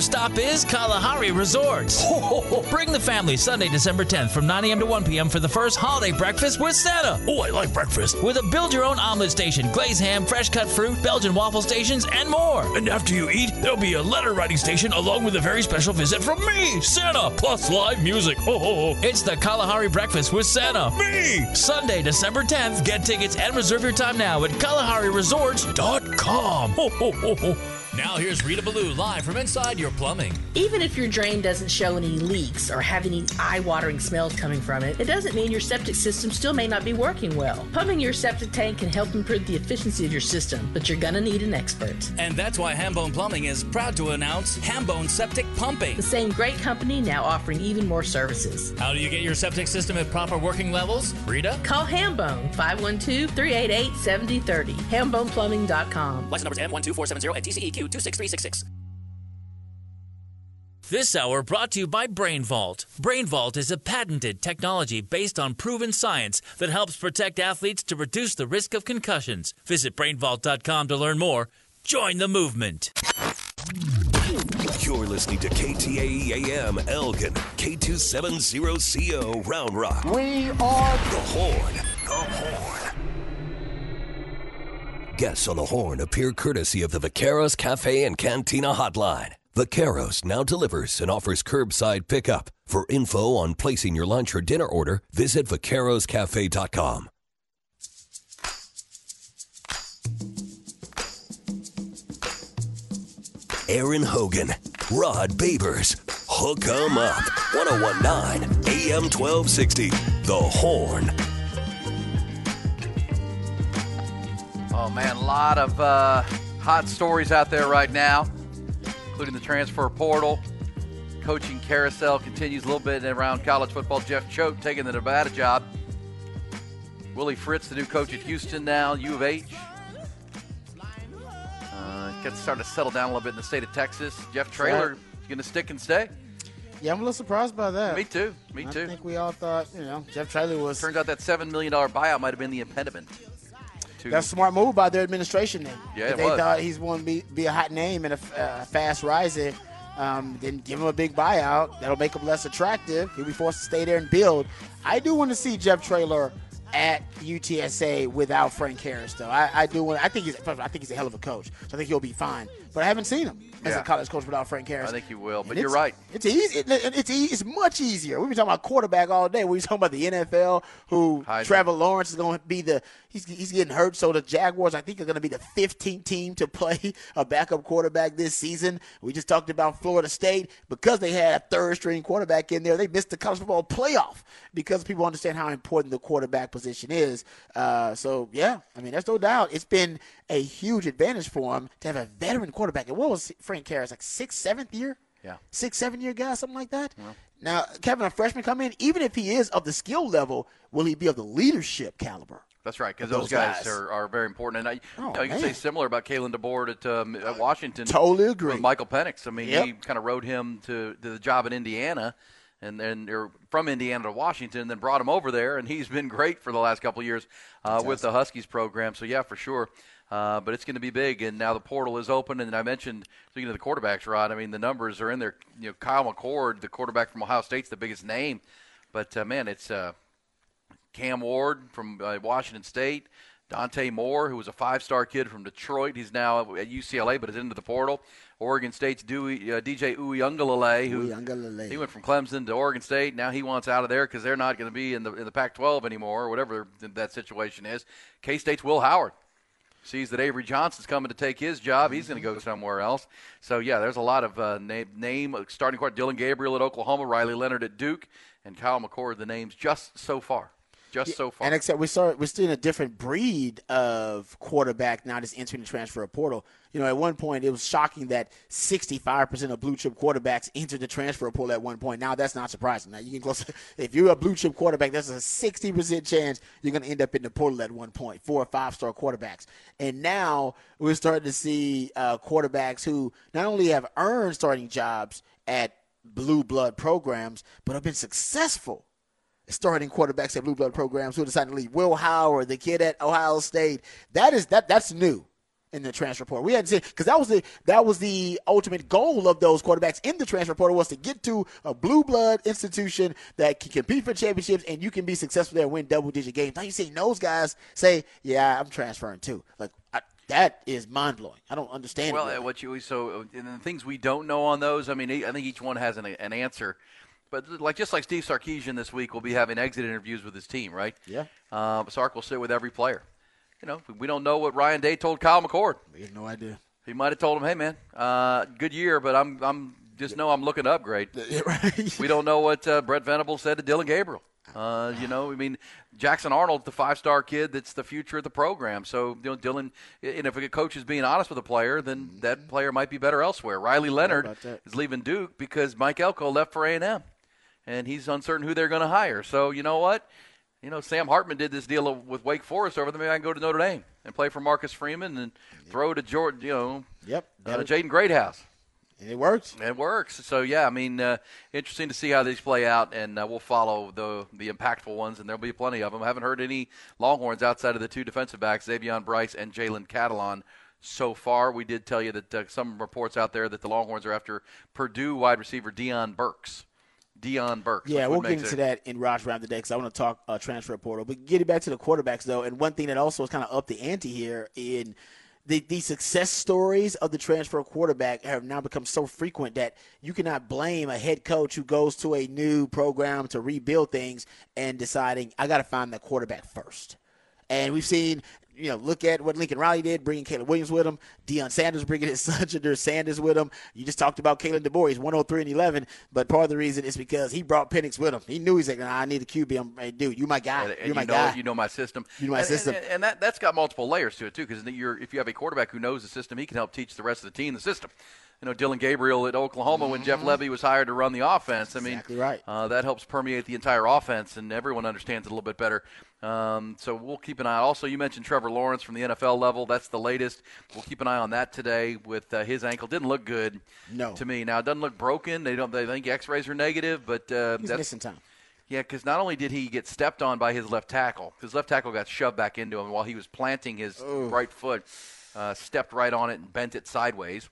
First stop is Kalahari Resorts. Bring the family Sunday, December 10th from 9 a.m. to 1 p.m. for the first holiday breakfast with Santa. Oh, I like breakfast. With a build your own omelet station, glazed ham, fresh cut fruit, Belgian waffle stations, and more. And after you eat, there'll be a letter writing station along with a very special visit from me, Santa, plus live music. Ho, ho, ho. It's the Kalahari Breakfast with Santa. Me! Sunday, December 10th. Get tickets and reserve your time now at KalahariResorts.com. Ho, ho, ho, ho. Now here's Rita Ballou live from inside your plumbing. Even if your drain doesn't show any leaks or have any eye-watering smells coming from it, it doesn't mean your septic system still may not be working well. Pumping your septic tank can help improve the efficiency of your system, but you're gonna need an expert. And that's why Hambone Plumbing is proud to announce Hambone Septic Pumping. The same great company now offering even more services. How do you get your septic system at proper working levels? Rita? Call Hambone 512-388-7030. HambonePlumbing.com. License numbers M12470 and TCEQ 26366. This hour brought to you by Brain Vault. Brain Vault is a patented technology based on proven science that helps protect athletes to reduce the risk of concussions. Visit brainvault.com to learn more. Join the movement. You're listening to KTAE AM Elgin, K270CO Round Rock. We are The Horn. The Horn. Guests on the Horn appear courtesy of the Vaqueros Cafe and Cantina Hotline. Vaqueros now delivers and offers curbside pickup. For info on placing your lunch or dinner order, visit vaqueroscafe.com. Aaron Hogan, Rod Babers, Hook 'em Up, 1019 AM 1260, The Horn. Oh man, a lot of uh, hot stories out there right now, including the transfer portal. Coaching carousel continues a little bit around college football. Jeff Choate taking the Nevada job. Willie Fritz, the new coach at Houston now, U of H. Uh, gets starting to settle down a little bit in the state of Texas. Jeff Traylor is going to stick and stay. Yeah, I'm a little surprised by that. Me too. Me I too. I think we all thought, you know, Jeff Traylor was. Turns out that seven million dollar buyout might have been the impediment. To, That's a smart move by their administration. Then, Yeah, they was. thought he's going to be, be a hot name and a uh, fast riser. Um, then give him a big buyout. That'll make him less attractive. He'll be forced to stay there and build. I do want to see Jeff Traylor at UTSA without Frank Harris, though. I, I do want. I think he's. first of all, I think he's a hell of a coach. So I think he'll be fine. But I haven't seen him as Yeah. a college coach without Frank Harris. I think you will, but And you're right. It's easy. It, it- it's easy. It's much easier. We've been talking about quarterback all day. We were talking about the NFL, who Heisman. Trevor Lawrence is going to be the. He's, he's getting hurt, so the Jaguars I think are going to be the 15th team to play a backup quarterback this season. We just talked about Florida State because they had a third string quarterback in there. They missed the college football playoff because people understand how important the quarterback position is. Uh, so yeah, I mean, there's no doubt it's been a huge advantage for him to have a veteran quarterback. And what was Frank Harris like sixth, seventh year? Yeah. six, seven year guy, something like that. Now, Kevin, a freshman come in, even if he is of the skill level, will he be of the leadership caliber? That's right, because those, those guys, guys. are, are very important. And I, Oh, you, know, you can say similar about Kalen DeBoer at, um, at Washington. Totally agree. With Michael Penix. I mean, Yep. he kind of rode him to, to the job in Indiana, and then or from Indiana to Washington, and then brought him over there, and he's been great for the last couple of years uh, with the Huskies program. So yeah, for sure. Uh, but it's going to be big, and now the portal is open. And I mentioned, speaking of the quarterbacks, Rod. I mean, the numbers are in there. You know, Kyle McCord, the quarterback from Ohio State's the biggest name, but uh, man, it's uh, Cam Ward from uh, Washington State, Dante Moore, who was a five-star kid from Detroit. He's now at UCLA, but is into the portal. Oregon State's Dewey, uh, DJ Uiagalelei, who Uiagalelei. he went from Clemson to Oregon State. Now he wants out of there because they're not going to be in the in the Pac-12 anymore, or whatever that situation is. K-State's Will Howard sees that Avery Johnson's coming to take his job. He's going to go somewhere else. So yeah, there's a lot of uh, name, name uh, starting court. Dillon Gabriel at Oklahoma, Riley Leonard at Duke, and Kyle McCord. The names just so far. Just so far. And except we saw we're still in a different breed of quarterback now just entering the transfer portal. You know, at one point it was shocking that 65% of blue chip quarterbacks entered the transfer portal at one point. Now that's not surprising. Now you can close if you're a blue chip quarterback, there's a 60% chance you're going to end up in the portal at one point. Four or five star quarterbacks, and now we're starting to see uh, quarterbacks who not only have earned starting jobs at blue blood programs, but have been successful starting quarterbacks at blue blood programs who decided to leave. Will Howard, the kid at Ohio State, that is that that's new in the transfer portal. We hadn't seen because that was the that was the ultimate goal of those quarterbacks in the transfer portal was to get to a blue blood institution that can compete for championships and you can be successful there and win double digit games. Now you see those guys say, "Yeah, I'm transferring too." Like I, that is mind blowing. I don't understand. Well, it really. what you so and the things we don't know on those. I mean, I think each one has an, an answer. But like just like Steve Sarkisian this week will be having exit interviews with his team, right? Yeah. Uh, Sark will sit with every player. You know, we don't know what Ryan Day told Kyle McCord. we have no idea. He might have told him, "Hey, man, uh, good year, but I'm I'm just know I'm looking to upgrade." We don't know what uh, Brent Venables said to Dillon Gabriel. Uh, you know, I mean, Jackson Arnold, the five-star kid, that's the future of the program. So, you know, Dillon, and if a coach is being honest with a player, then that player might be better elsewhere. Riley Leonard is leaving Duke because Mike Elko left for A&M, and he's uncertain who they're going to hire. So, you know what? You know, Sam Hartman did this deal with Wake Forest over there. Maybe I can go to Notre Dame and play for Marcus Freeman and throw to Jordan, you know, Yep. uh. Jaden Greathouse. And it works. It works. So yeah, I mean, uh, interesting to see how these play out, and uh, we'll follow the the impactful ones, and there'll be plenty of them. I haven't heard any Longhorns outside of the two defensive backs, Xavion Brice and Jalen Catalon. So far, we did tell you that uh, some reports out there that the Longhorns are after Purdue wide receiver Deion Burks. Deion Burks. Yeah, we'll get into it- that in Rod's Rant today because I want to talk uh, transfer portal. But getting back to the quarterbacks though, and one thing that also is kind of up the ante here in the the success stories of the transfer quarterback have now become so frequent that you cannot blame a head coach who goes to a new program to rebuild things and deciding I got to find that quarterback first. And we've seen, you know, look at what Lincoln Riley did, bringing Caleb Williams with him. Deion Sanders bringing his son, Shedeur Sanders, with him. You just talked about Kalen DeBoer. He's 103 and 11, but part of the reason is because he brought Penix with him. He knew he's like, nah, I need a QB. I'm, hey, dude, you my guy. And, and You're my you know, guy. You know my system. You know my and, system. And, and that that's got multiple layers to it too, because if you have a quarterback who knows the system, he can help teach the rest of the team the system. You know, Dillon Gabriel at Oklahoma when Jeff Lebby was hired to run the offense. I mean, Mm-hmm. Exactly right. uh, that helps permeate the entire offense, and everyone understands it a little bit better. Um, so we'll keep an eye. Also, you mentioned Trevor Lawrence from the NFL level. That's the latest. We'll keep an eye on that today with uh, his ankle. Didn't look good No. to me. Now it doesn't look broken. They don't. They think X-rays are negative, but uh, He's that's missing time. yeah, because not only did he get stepped on by his left tackle, his left tackle got shoved back into him while he was planting his right foot, uh, stepped right on it and bent it sideways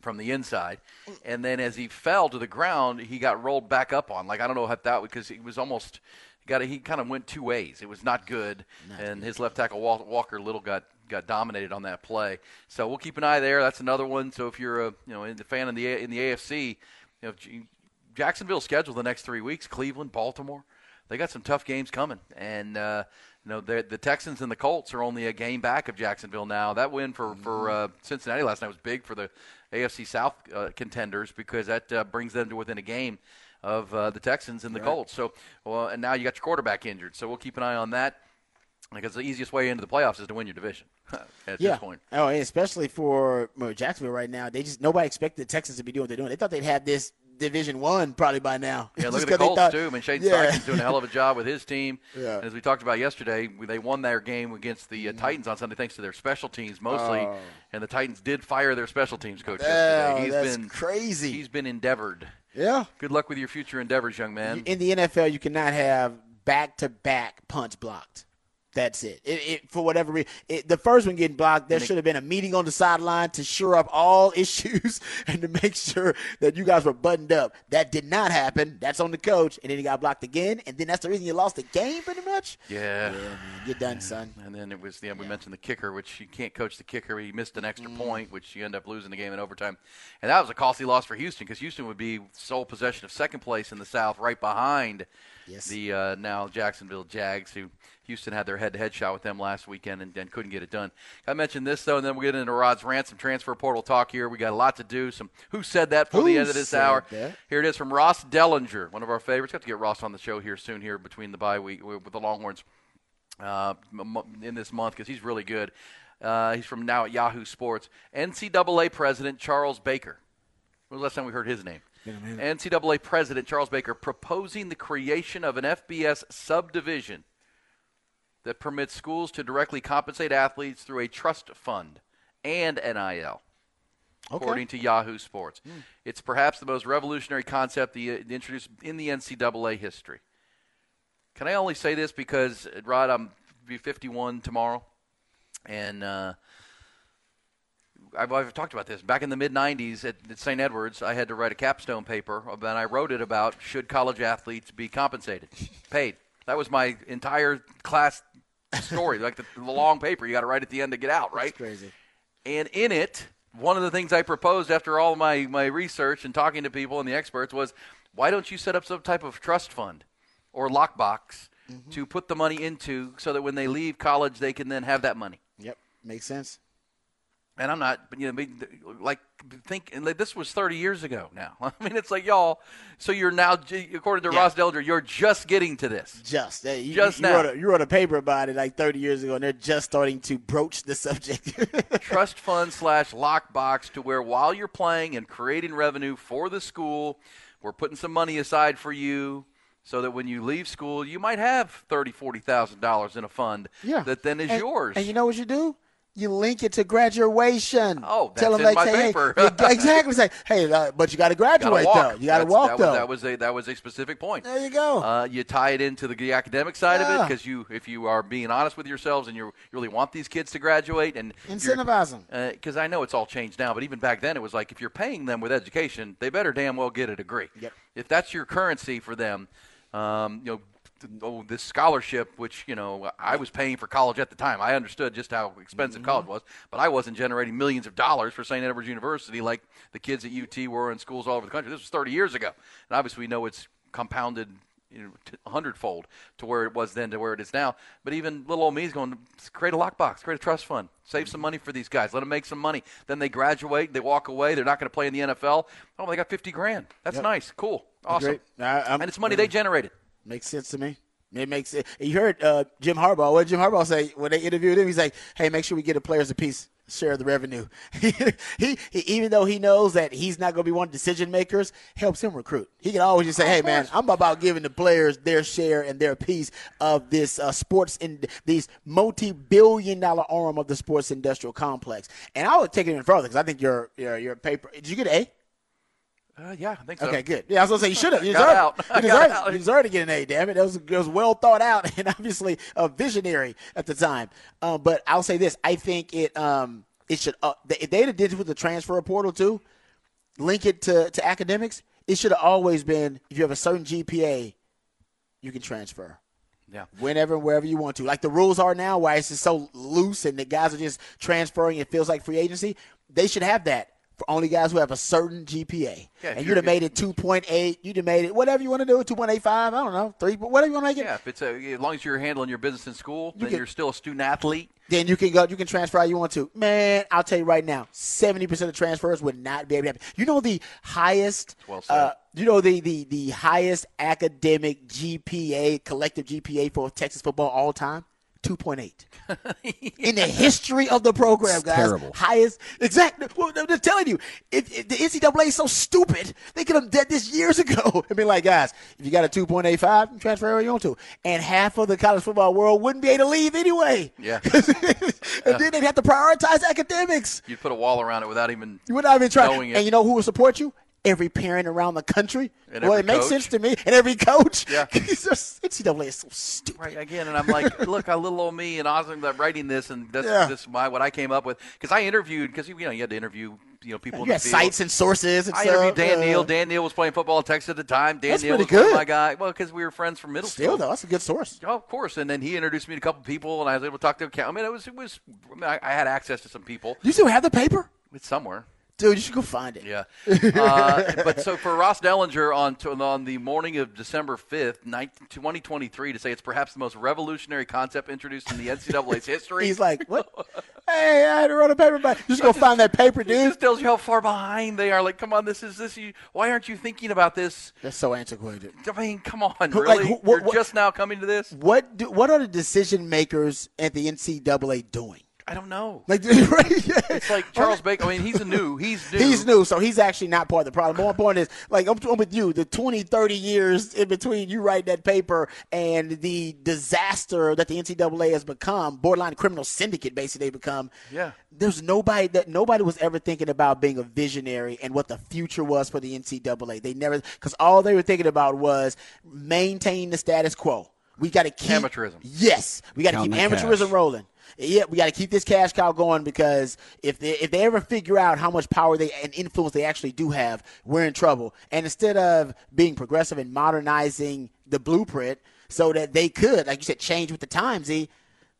from the inside, and then as he fell to the ground, he got rolled back up on. Like I don't know how that because he was almost got he kind of went two ways. It was not good, and his left tackle Wal- Walker Little got got dominated on that play. So we'll keep an eye there. That's another one. So if you're a you know in the fan in the in the AFC, you know. Jacksonville's schedule the next three weeks: Cleveland, Baltimore. They got some tough games coming, and uh, you know the the Texans and the Colts are only a game back of Jacksonville now. That win for for uh, Cincinnati last night was big for the AFC South uh, contenders because that uh, brings them to within a game of uh, the Texans and the Colts. So, well, and now you got your quarterback injured, so we'll keep an eye on that. Because the easiest way into the playoffs is to win your division at Yeah. this point. Oh, and especially for Jacksonville right now. They just nobody expected the Texans to be doing what they're doing. They thought they'd have this Division One probably by now. Yeah, look at the Colts thought- too. I mean, Shane Yeah. Steichen's doing a hell of a job with his team. Yeah. And as we talked about yesterday, they won their game against the uh, Titans on Sunday thanks to their special teams mostly. Oh. And the Titans did fire their special teams coach Oh, yesterday. He's that's been crazy. He's been endeavored. Yeah. Good luck with your future endeavors, young man. In the NFL, you cannot have back-to-back punts blocked. That's it. It, it for whatever reason, it, the first one getting blocked. There should have been a meeting on the sideline to shore up all issues and to make sure that you guys were buttoned up. That did not happen. That's on the coach, and then he got blocked again, and then that's the reason you lost the game, pretty much. Yeah. Yeah, man, get done, son. And then it was, yeah, we mentioned the kicker, which you can't coach the kicker. He missed an extra mm. point, which you end up losing the game in overtime. And that was a costly loss for Houston because Houston would be sole possession of second place in the South, right behind Yes. The uh, now Jacksonville Jags, who Houston had their head-to-head shot with them last weekend and, and couldn't get it done. I mentioned this though, and then we'll get into Rod's ransom transfer portal talk here. We got a lot to do. Some who said that for Who the end of this hour. that? Here it is from Ross Dellinger, one of our favorites. Got to get Ross on the show here soon. Here between the bye week with the Longhorns uh, in this month because he's really good. Uh, he's from now at Yahoo Sports. NCAA President Charles Baker. When was the last time we heard his name? NCAA President Charles Baker proposing the creation of an FBS subdivision that permits schools to directly compensate athletes through a trust fund and NIL. According to Yahoo Sports, it's perhaps the most revolutionary concept the, uh, introduced in the NCAA history. Can I only say this because Rod, I'm be 51 tomorrow, and uh, I've, I've talked about this. Back in the mid 90s at, at St. Edwards, I had to write a capstone paper, uh, and I wrote it about should college athletes be compensated, paid. That was my entire class story, like the, the long paper you got to write at the end to get out, right? That's Crazy. And in it, one of the things I proposed after all my, my research and talking to people and the experts was why don't you set up some type of trust fund or lockbox mm-hmm. to put the money into so that when they leave college, they can then have that money? Yep. Makes sense. And I'm not, you know, like think and like, this was 30 years ago now. I mean, it's like y'all. So you're now, according to Yeah. Ross Dellinger, you're just getting to this. Just, uh, you, Just you, now. Wrote a, you wrote a paper about it like 30 years ago, and they're just starting to broach the subject. trust fund slash lockbox to where while you're playing and creating revenue for the school, we're putting some money aside for you so that when you leave school, you might have thirty, forty thousand dollars in a fund yeah. that then is and, yours. And you know what you do? You link it to graduation. Oh, Tell that's them in my say, paper. Hey, exactly. Say, hey, uh, but you got to Gotta graduate though. You got to walk that though. Was, that was a that was a specific point. there you go. Uh, you tie it into the, the academic side of it because you, if you are being honest with yourselves and you really want these kids to graduate and incentivize them. Because I know it's all changed now, but even back then it was like if you're paying them with education, they better damn well get a degree. Yep. If that's your currency for them, um, you know. Oh, this scholarship, which you know I was paying for college at the time, I understood just how expensive college was, but I wasn't generating millions of dollars for St. Edward's University like the kids at UT were in schools all over the country. This was 30 years ago, and obviously we know it's compounded you know, t- a hundredfold to where it was then to where it is now. But even little old me is going to create a lockbox, create a trust fund, save some money for these guys, let them make some money. Then they graduate, they walk away, they're not going to play in the NFL. Oh, they got 50 grand. That's Yep. nice, cool, awesome. I- and it's money they generated. Makes sense to me. It makes it. You heard uh, Jim Harbaugh. What did Jim Harbaugh say when they interviewed him? He's like, "Hey, make sure we get the players a piece, share of the revenue." he, he, even though he knows that he's not going to be one of the decision makers, helps him recruit. He can always just say, "Hey, man, I'm about giving the players their share and their piece of this uh, sports in these multi-billion-dollar arm of the sports industrial complex." And I would take it even further because I think your your your paper. Did you get an A? Uh, yeah, I think so. Okay, good. Yeah, I was gonna say you should have. You deserve, out. You, deserve, out. you deserve to get an A. Damn it, that was, it was well thought out and obviously a visionary at the time. Um, but I'll say this: I think it um it should uh, if they did it with the transfer portal too, link it to to academics. It should have always been if you have a certain GPA, you can transfer Yeah. whenever and wherever you want to. Like the rules are now, why it's just so loose and the guys are just transferring. It feels like free agency. They should have that only guys who have a certain GPA. Yeah, and you'd have made it two point eight. You'd have made it whatever you want to do. Two point eight five. I don't know three, but whatever you want to make it. Yeah, if it's a, as long as you're handling your business in school, then can- you're still a student athlete. Then you can go. You can transfer how you want to. Man, I'll tell you right now, seventy percent of transfers would not be able to happen. You know the highest. Well said. uh, you know the, the the highest academic GPA, collective GPA for Texas football all time. 2.8 in the history of the program, guys. terrible. Highest, exactly. Well, I'm just telling you, if, the NCAA is so stupid, they could have done this years ago. I mean, like, guys, if you got a 2.85, transfer wherever you want to, and half of the college football world wouldn't be able to leave anyway. Yeah. and then they'd have to prioritize academics. You'd put a wall around it without even You would not even try. And you know who would support you? Every parent around the country. And well, it makes sense to me. And every coach. Yeah. It's just- NCAA is so stupid. Right again, and I'm like, look, a little old me and Osmond that writing this, and that's Yeah. this is my what I came up with because I interviewed because you know you had to interview you know people. in the sites and sources and I stuff. interviewed Dan uh, Neal. Dan Neal was playing football in Texas at the time. Dan That's Neal was good. my guy. Well, because we were friends from middle Still, school. though, that's a good source. Oh, of course. And then he introduced me to a couple people, and I was able to talk to. a I mean, it was it was. I, mean, I, I had access to some people. You still have the paper? It's somewhere. Dude, you should go find it. Yeah. Uh, but so for Ross Dellinger on to, on the morning of December 5th, 19, 2023, to say it's perhaps the most revolutionary concept introduced in the NCAA's history. He's like, what? hey, I had to run a paper back. Just go find that paper, It dude. just tells you how far behind they are. Like, come on, this is this. You, why aren't you thinking about this? That's so antiquated. I mean, come on, really? like, who- what- You're just now coming to this? What do, What are the decision makers at the NCAA doing? I don't know. Like, right? yeah. It's like Charles Baker. I mean, he's a new. He's new. He's new, so he's actually not part of the problem. More important is, like, I'm, I'm with you, the 20, 30 years in between you write that paper and the disaster that the NCAA has become, borderline criminal syndicate, basically, they become. Yeah. There's nobody that nobody was ever thinking about being a visionary and what the future was for the NCAA. They never, because all they were thinking about was maintain the status quo. We got to keep Amateurism. Yes, we got to keep amateurism cash. rolling. Yeah, we got to keep this cash cow going because if they if they ever figure out how much power they and influence they actually do have, we're in trouble. And instead of being progressive and modernizing the blueprint so that they could, like you said, change with the times, they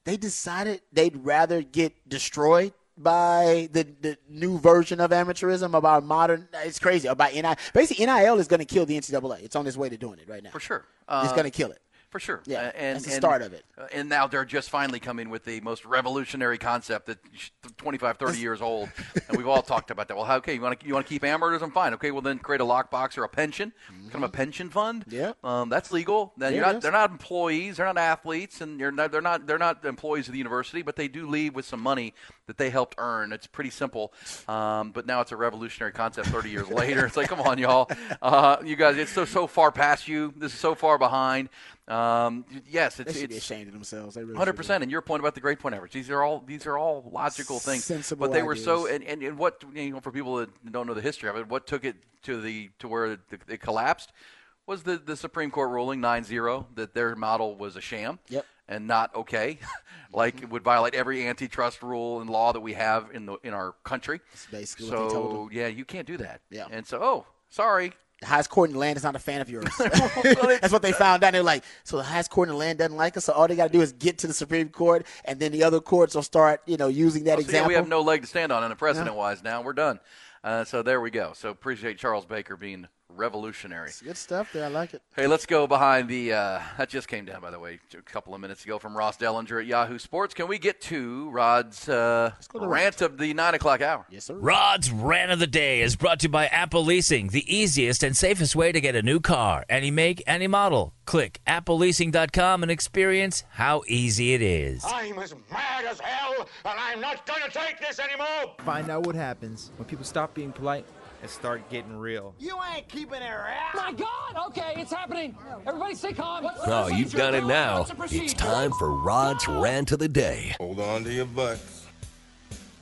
they decided they'd rather get destroyed by the, the new version of amateurism about modern it's crazy about NIL. Basically NIL is going to kill the NCAA. It's on its way to doing it right now. for sure. it's Uh, going to kill it. For sure. Yeah, Uh, and, that's the and- start of it. uh, And now they're just finally coming with the most revolutionary concept that sh- 25, 30 years old. And we've all talked about that. Well, how, okay, you want to you want to keep amateurism? Fine. Okay, well then create a lockbox or a pension, kind of a pension fund. Mm-hmm. Yeah. Um, that's legal. Then Yeah, you're not. They're not employees. They're not athletes, and you're not, they're not. They're not employees of the university, but they do leave with some money that they helped earn. It's pretty simple. Um, but now it's a revolutionary concept. 30 years later, it's like, come on, y'all. Uh, you guys, it's so so far past you. This is so far behind. Um, yes, They it's should be it's ashamed of themselves. They really hundred percent. and your point about the grade point average. These are all these are all logical things. Sensible but they were so, and, and, and what you know for people that don't know the history of it, what took it to the to where it, it collapsed was the the Supreme Court ruling 9-0 that their model was a sham. Yep. And not okay, like it would violate every antitrust rule and law that we have in the in our country. basically so what they told them. yeah, you can't do that. Yeah. And so, oh, sorry, The highest court in the land is not a fan of yours. That's what they found out. They're like, so the highest court in the land doesn't like us. So all they got to do is get to the Supreme Court, and then the other courts will start, you know, using that Oh, so yeah, example. we have no leg to stand on in a precedent wise now. We're done. Uh, so there we go. So appreciate Charles Baker being revolutionary. It's Good stuff there. I like it. Hey, let's go behind the. Uh, that just came down, by the way, a couple of minutes ago from Ross Dellinger at Yahoo Sports. Can we get to Rod's uh, go to rant of the nine o'clock hour? Yes, sir. Rod's Rant of the Day is brought to you by Apple Leasing, the easiest and safest way to get a new car. Any make, any model. Click appleleasing.com and experience how easy it is. I'm as mad as hell, and I'm not gonna take this anymore! Find out what happens when people stop being polite and start getting real. You ain't keeping it right. My God! Okay, it's happening. Everybody stay calm. What's the Oh, you've procedure? done it now. What's the procedure? It's time for Rod's Rant of the Day. Hold on to your butts.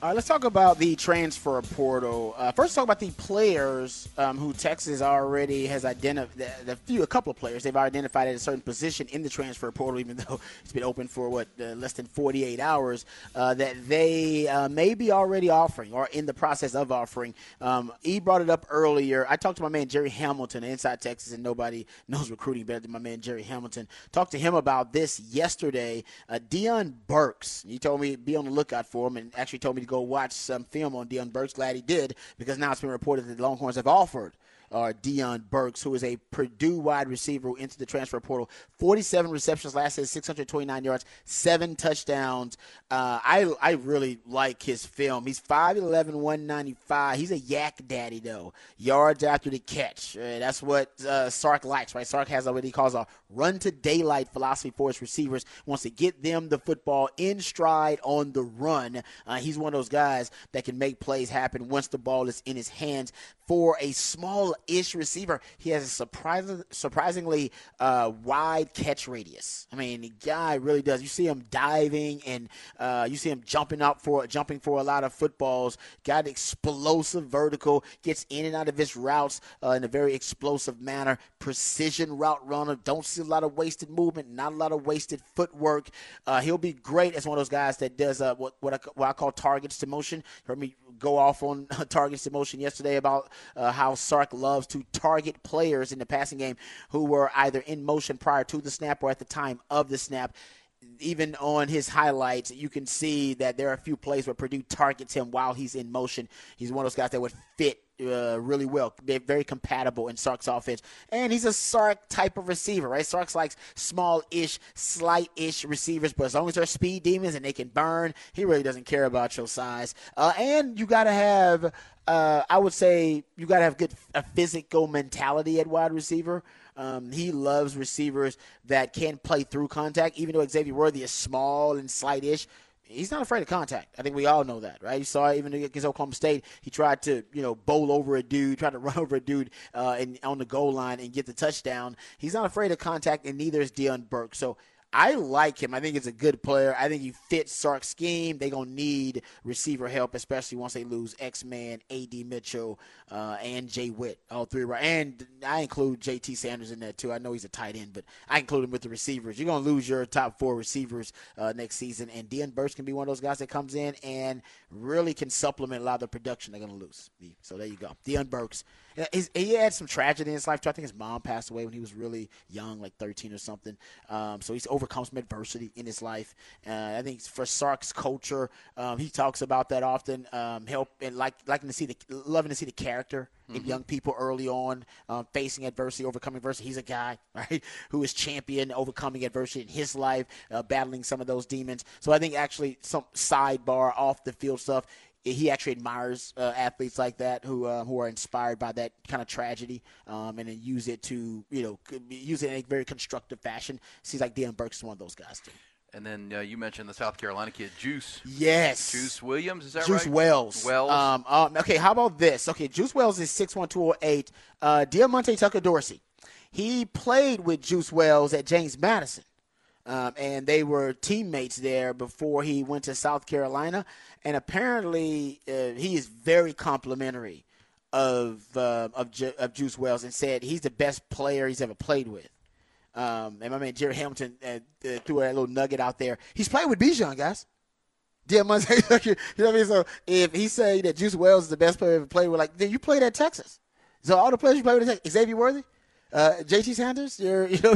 All right, let's talk about the transfer portal. Uh, first, talk about the players um, who Texas already has identified. The few, a couple of players they've identified at a certain position in the transfer portal, even though it's been open for what uh, less than 48 hours. Uh, that they uh, may be already offering or in the process of offering. Um, he brought it up earlier. I talked to my man Jerry Hamilton, inside Texas, and nobody knows recruiting better than my man Jerry Hamilton. Talked to him about this yesterday. Uh, Deion Burks. He told me be on the lookout for him, and actually told me to go watch some film on Deion Burks. Glad he did because now it's been reported that the Longhorns have offered uh, Deion Burks, who is a Purdue wide receiver who entered the transfer portal. 47 receptions last season, 629 yards, seven touchdowns. Uh, I I really like his film. He's 5'11", 195. He's a yak daddy, though. Yards after the catch. Uh, that's what uh, Sark likes, right? Sark has what he calls a run to daylight philosophy for his receivers. Wants to get them the football in stride on the run. Uh, he's one of those guys that can make plays happen once the ball is in his hands. For a small-ish receiver, he has a surprising, surprisingly uh, wide catch radius. I mean, the guy really does. You see him diving and uh, you see him jumping up for jumping for a lot of footballs. Got explosive vertical, gets in and out of his routes uh, in a very explosive manner. Precision route runner. Don't see a lot of wasted movement, not a lot of wasted footwork. Uh, he'll be great as one of those guys that does uh, what what I, what I call targets to motion. Heard me go off on targets to motion yesterday about uh, how Sark loves to target players in the passing game who were either in motion prior to the snap or at the time of the snap even on his highlights, you can see that there are a few plays where Purdue targets him while he's in motion. He's one of those guys that would fit uh, really well. They're very compatible in Sark's offense. And he's a Sark type of receiver, right? Sark's likes small ish, slight ish receivers, but as long as they're speed demons and they can burn, he really doesn't care about your size. Uh, and you got to have, uh, I would say, you got to have good a physical mentality at wide receiver. Um, he loves receivers that can play through contact, even though Xavier Worthy is small and slight-ish. He's not afraid of contact. I think we all know that, right? You saw even against Oklahoma State, he tried to, you know, bowl over a dude, tried to run over a dude uh, in, on the goal line and get the touchdown. He's not afraid of contact, and neither is Deion Burke. So I like him. I think he's a good player. I think he fits Sark's scheme. They're going to need receiver help, especially once they lose X Man, AD Mitchell, uh, and Jay Witt. All three. Right. And I include JT Sanders in that, too. I know he's a tight end, but I include him with the receivers. You're going to lose your top four receivers uh, next season. And Deion Burks can be one of those guys that comes in and really can supplement a lot of the production they're going to lose. So there you go. Deion Burks. He had some tragedy in his life. Too. I think his mom passed away when he was really young, like 13 or something. Um, so he's overcome some adversity in his life. Uh, I think for Sark's culture, um, he talks about that often. Um, help and like liking to see the loving to see the character mm-hmm. in young people early on, um, facing adversity, overcoming adversity. He's a guy right who is champion overcoming adversity in his life, uh, battling some of those demons. So I think actually some sidebar off the field stuff he actually admires uh, athletes like that who uh, who are inspired by that kind of tragedy um, and then use it to you know use it in a very constructive fashion. Seems like Deion Burks is one of those guys too. And then uh, you mentioned the South Carolina kid, Juice. Yes. Juice Williams, is that Juice right? Wells. Wells. Um, um, okay, how about this? Okay, Juice Wells is 6'1", Uh, Diamante Tucker Dorsey. He played with Juice Wells at James Madison. Um, and they were teammates there before he went to South Carolina. And apparently, uh, he is very complimentary of uh, of, Ju- of Juice Wells and said he's the best player he's ever played with. Um, and my man Jerry Hamilton uh, uh threw a little nugget out there. He's playing with Bijan, guys. Yeah, you know what I mean? So if he say that Juice Wells is the best player ever played with, like, then you played at Texas. So all the players you played with, Texas, Xavier Worthy, uh, JT Sanders, you're, you know,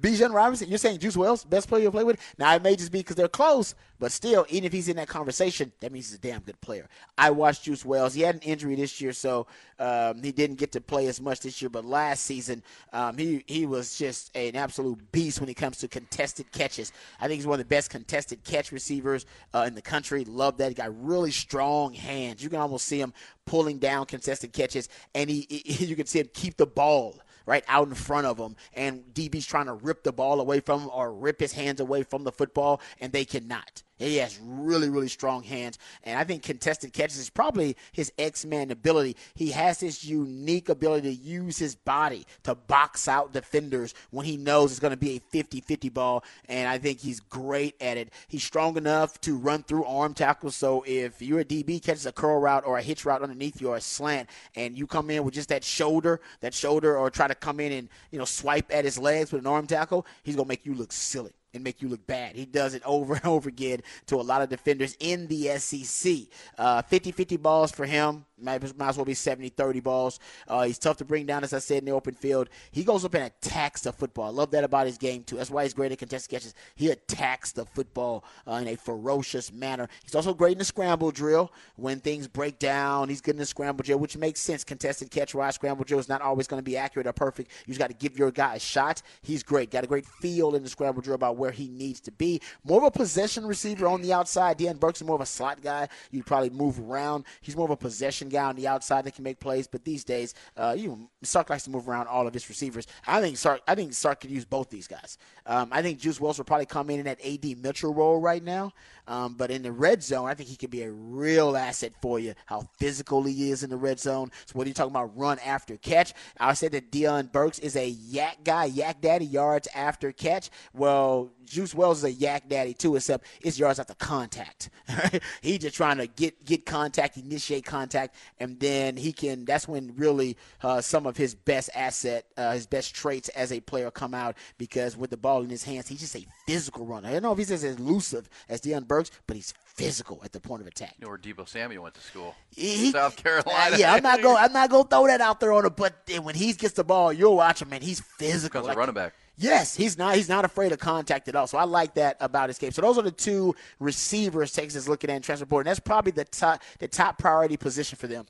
Bijan Robinson, you're saying Juice Wells, best player you'll play with. Now it may just be because they're close, but still, even if he's in that conversation, that means he's a damn good player. I watched Juice Wells. He had an injury this year, so um, he didn't get to play as much this year. But last season, um, he he was just an absolute beast when it comes to contested catches. I think he's one of the best contested catch receivers uh, in the country. Love that. He got really strong hands. You can almost see him pulling down contested catches, and he, he you can see him keep the ball right out in front of him, and DB's trying to rip the ball away from him or rip his hands away from the football, and they cannot. He has really, really strong hands. And I think contested catches is probably his X Man ability. He has this unique ability to use his body to box out defenders when he knows it's going to be a 50 50 ball. And I think he's great at it. He's strong enough to run through arm tackles. So if you're a DB, catches a curl route or a hitch route underneath you or a slant, and you come in with just that shoulder, that shoulder, or try to come in and, you know, swipe at his legs with an arm tackle, he's going to make you look silly and make you look bad. He does it over and over again to a lot of defenders in the SEC. Uh, 50 50 balls for him. Might, might as well be 70 30 balls. Uh, he's tough to bring down, as I said, in the open field. He goes up and attacks the football. I love that about his game, too. That's why he's great at contested catches. He attacks the football uh, in a ferocious manner. He's also great in the scramble drill. When things break down, he's good in the scramble drill, which makes sense. Contested catch, wise scramble drill is not always going to be accurate or perfect. You just got to give your guy a shot. He's great. Got a great feel in the scramble drill about where he needs to be. More of a possession receiver on the outside. Deion Burks is more of a slot guy. You probably move around. He's more of a possession guy on the outside that can make plays. But these days, uh, you Sark likes to move around all of his receivers. I think Sark. I think Sark could use both these guys. Um, I think Juice Wells will probably come in in that AD Mitchell role right now. Um, but in the red zone, I think he could be a real asset for you. How physical he is in the red zone. So what are you talking about? Run after catch. I said that Deion Burks is a yak guy, yak daddy yards after catch. Well, Juice Wells is a yak daddy too, except it's yards after contact. He's just trying to get get contact, initiate contact, and then he can. That's when really uh, some of his best asset, uh, his best traits as a player come out because with the ball in his hands, he's just a physical runner. I don't know if he's as elusive as Deion Burks, but he's physical at the point of attack. You know where Deebo Samuel went to school? He, South Carolina. Yeah, I'm not going. I'm not going to throw that out there on him. But when he gets the ball, you'll watch him, man. He's physical. Becomes like, a running back. Yes, he's not. He's not afraid of contact at all. So I like that about his game. So those are the two receivers Texas is looking at in transfer portal. And that's probably the top the top priority position for them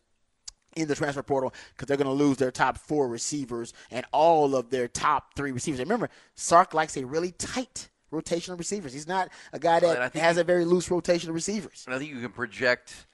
in the transfer portal because they're going to lose their top four receivers and all of their top three receivers. And remember, Sark likes a really tight rotation of receivers. He's not a guy that has a very loose rotation of receivers. And I think you can project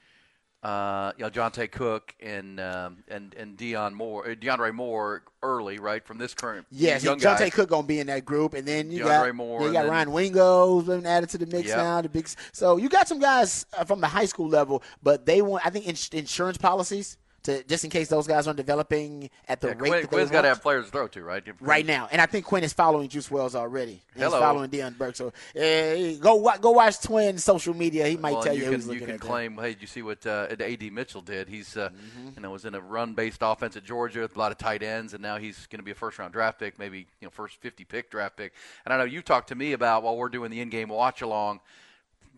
uh, you know, Johntay Cook and um, and and Dion Moore, uh, DeAndre Moore early, right from this current. Yes, young guys. Cook gonna be in that group, and then you DeAndre got Moore, you got then- Ryan Wingo's been added to the mix Yep. now. The big, so you got some guys uh, from the high school level, but they want I think ins- insurance policies to just in case those guys aren't developing at the Yeah, rate Quinn, Quinn's got to have players to throw to, right? Right now, and I think Quinn is following Juice Wells already. He's Hello. following Deion Burke. So uh, go go watch Twin social media. He might well, tell you, you can you looking can that. claim, hey, did you see what uh, A.D. Mitchell did? He's uh, Mm-hmm. you know was in a run-based offense at Georgia, with a lot of tight ends, and now he's going to be a first-round draft pick, maybe you know first 50 pick draft pick. And I know you talked to me about while we're doing the in-game watch-along,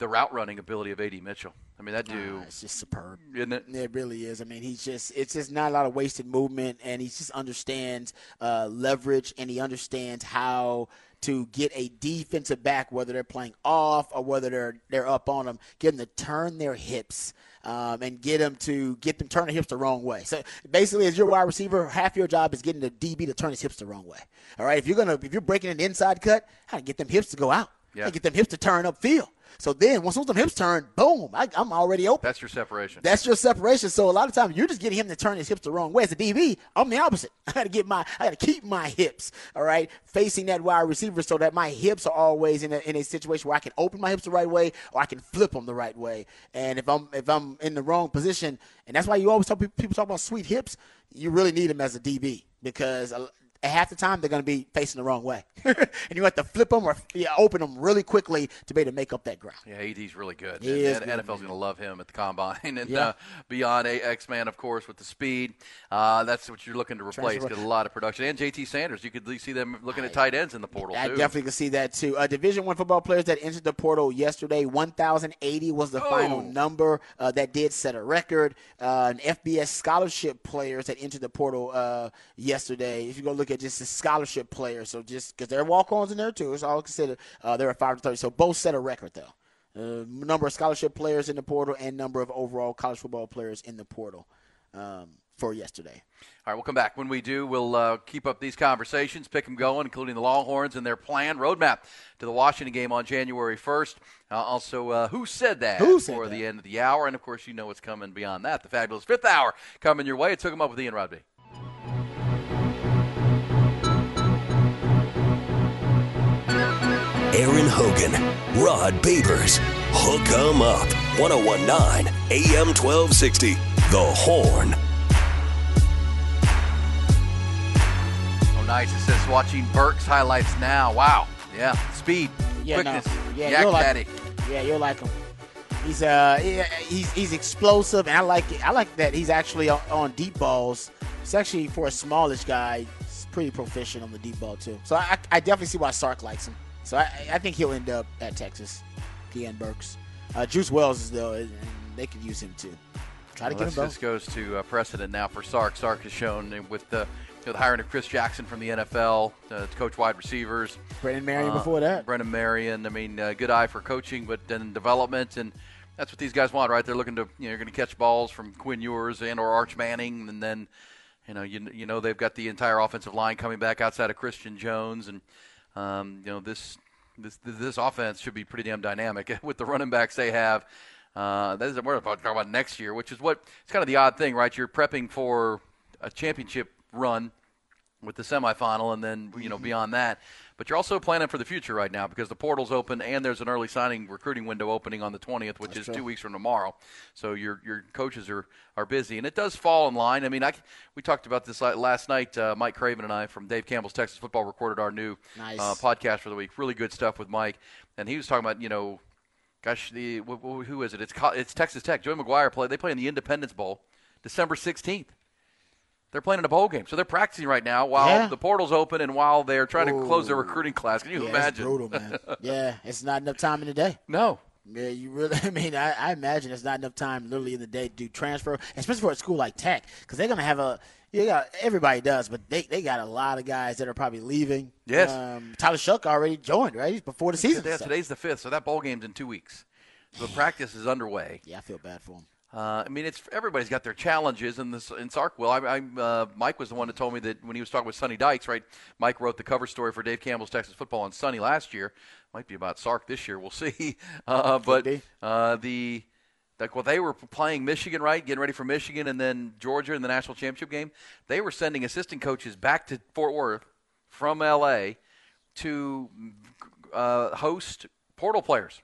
the route running ability of A.D. Mitchell. I mean that dude, Ah, it's just superb. isn't it? It really is. I mean, he's just it's just not a lot of wasted movement, and he just understands uh, leverage, and he understands how to get a defensive back, whether they're playing off or whether they're they're up on them, get them to turn their hips. Um, and get them to get them turn their hips the wrong way. So basically, as your wide receiver, half your job is getting the DB to turn his hips the wrong way. All right, if you're gonna if you're breaking an inside cut, how to get them hips to go out, Yeah. how to get them hips to turn upfield. So then, once those them hips turn, boom, I, I'm already open. That's your separation. That's your separation. So a lot of times you're just getting him to turn his hips the wrong way. As a DB, I'm the opposite. I got to get my, I got to keep my hips, all right, facing that wide receiver so that my hips are always in a, in a situation where I can open my hips the right way or I can flip them the right way. And if I'm if I'm in the wrong position, and that's why you always talk people talk about sweet hips, you really need them as a DB because. A, half the time they're going to be facing the wrong way, and you have to flip them or yeah, open them really quickly to be able to make up that ground. Yeah, AD's really good. He and, NFL's going to love him at the combine and Yeah. uh, beyond. A X Man, of course, with the speed. Uh, that's what you're looking to replace. Get a lot of production. And JT Sanders, you could see them looking at tight ends in the portal I too. definitely can see that too. Uh, Division One football players that entered the portal yesterday, 1,080 was the final Oh. number. Uh, that did set a record. Uh, and FBS scholarship players that entered the portal uh, yesterday. If you go look at just the scholarship players, so just because they're walk-ons in there too, it's all considered. Uh, there are five to thirty, so both set a record though. Uh, number of scholarship players in the portal and number of overall college football players in the portal um, for yesterday. All right, we'll come back. When we do, we'll uh, keep up these conversations, pick them going, including the Longhorns and their planned roadmap to the Washington game on January 1st. Uh, also, uh, who said that Who said for that? the end of the hour? And, of course, you know what's coming beyond that. The fabulous fifth hour coming your way. It took them up with Ian Rodby. Aaron Hogan, Rod Babers, Hook 'em Up, 1019 AM 1260, The Horn. Oh, nice. It says watching Burke's highlights now. Wow. Yeah. Speed, Yeah, quickness, no. Yeah, yak you'll like daddy. Yeah, you'll like him. He's uh he- he's he's explosive, and I like it. I like that he's actually on, on deep balls. It's actually for a smallish guy. He's pretty proficient on the deep ball too. So I, I definitely see why Sark likes him. So I, I think he'll end up at Texas. Deion Burks, uh, Juice Wells is though, they could use him too. Try to Well, get him this, both. goes to uh, precedent now for Sark. Sark has shown with the, you know, the hiring of Chris Jackson from the NFL uh, to coach wide receivers. Brennan Marion Uh, before that. Brennan Marion. I mean, uh, good eye for coaching, but then development, and that's what these guys want, right? They're looking to, you know, you're going to catch balls from Quinn Ewers and or Arch Manning, and then, you know, you, you know they've got the entire offensive line coming back outside of Christian Jones, and um, you know this this this offense should be pretty damn dynamic with the running backs they have. Uh, that is we're about to talk about next year, which is what it's kind of the odd thing, right? You're prepping for a championship run with the semifinal, and then you know Mm-hmm. beyond that. But you're also planning for the future right now because the portal's open and there's an early signing recruiting window opening on the 20th, which is true. two weeks from tomorrow. So your your coaches are, are busy, and it does fall in line. I mean, I, we talked about this last night. Uh, Mike Craven and I from Dave Campbell's Texas Football recorded our new Nice. uh, podcast for the week. Really good stuff with Mike, and he was talking about you know, gosh, the wh- wh- who is it? It's it's Texas Tech. Joey McGuire play. They play in the Independence Bowl, December 16th. They're playing in a bowl game, so they're practicing right now while Yeah. the portal's open and while they're trying to close their recruiting class. Can you yeah, imagine? Brutal, man. yeah, it's not enough time in the day. No. Yeah, you really. I mean, I, I imagine it's not enough time, literally, in the day to do transfer, especially for a school like Tech, because they're gonna have a. Yeah, everybody does, but they, they got a lot of guys that are probably leaving. Yes. Um, Tyler Shough already joined, right? He's before the season. Yeah, today's the fifth, so that bowl game's in two weeks. So the practice is underway. Yeah, I feel bad for him. Uh, I mean, it's everybody's got their challenges, and this in Sarkville. I, I uh, Mike was the one that told me that when he was talking with Sonny Dykes, right? Mike wrote the cover story for Dave Campbell's Texas Football on Sonny last year. Might be about Sark this year. We'll see. Uh, but uh, the like, well, they were playing Michigan, right? Getting ready for Michigan, and then Georgia in the national championship game. They were sending assistant coaches back to Fort Worth from L.A. to uh, host portal players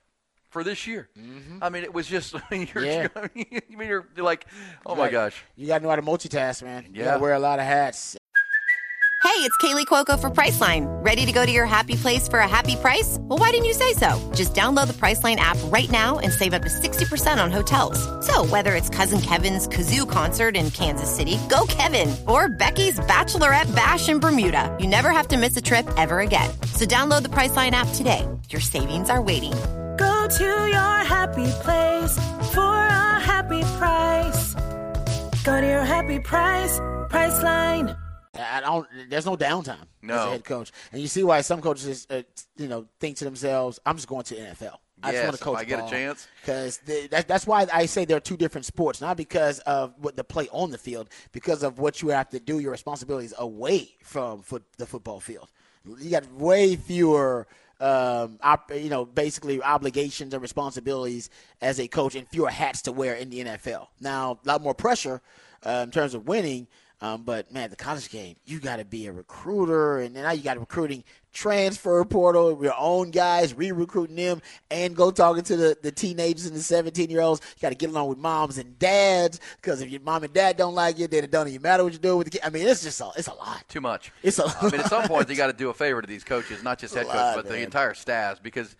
for this year. Mm-hmm. I mean, it was just I mean, you're, Yeah. I mean, you're, you're like, oh my Right. gosh. You got to know how to multitask, man. You Yeah. got to wear a lot of hats. Hey, it's Kaley Cuoco for Priceline. Ready to go to your happy place for a happy price? Well, why didn't you say so? Just download the Priceline app right now and save up to 60% on hotels. So, whether it's Cousin Kevin's Kazoo concert in Kansas City, go Kevin, or Becky's Bachelorette Bash in Bermuda, you never have to miss a trip ever again. So, download the Priceline app today. Your savings are waiting. Go to your happy place for a happy price. Go to your happy price, Priceline. I don't. There's no downtime as No. a head coach, and you see why some coaches, uh, you know, think to themselves, "I'm just going to NFL. I Yes, just want to if coach I get a ball." chance. Because that, that's why I say they're two different sports, not because of what the play on the field, because of what you have to do, your responsibilities away from foot, the football field. You got way fewer. Um, op, you know, basically obligations and responsibilities as a coach, and fewer hats to wear in the NFL. Now, a lot more pressure uh, in terms of winning, um, but man, the college game, you got to be a recruiter, and now you got recruiting transfer portal, your own guys, re-recruiting them, and go talking to the, the teenagers and the 17 year olds. You got to get along with moms and dads because if your mom and dad don't like you, then it don't even matter what you do with the kid. I mean, it's just a, it's a lot. Too much. It's a I mean, at some point, you got to do a favor to these coaches, not just head coach, lot, but the entire staff because.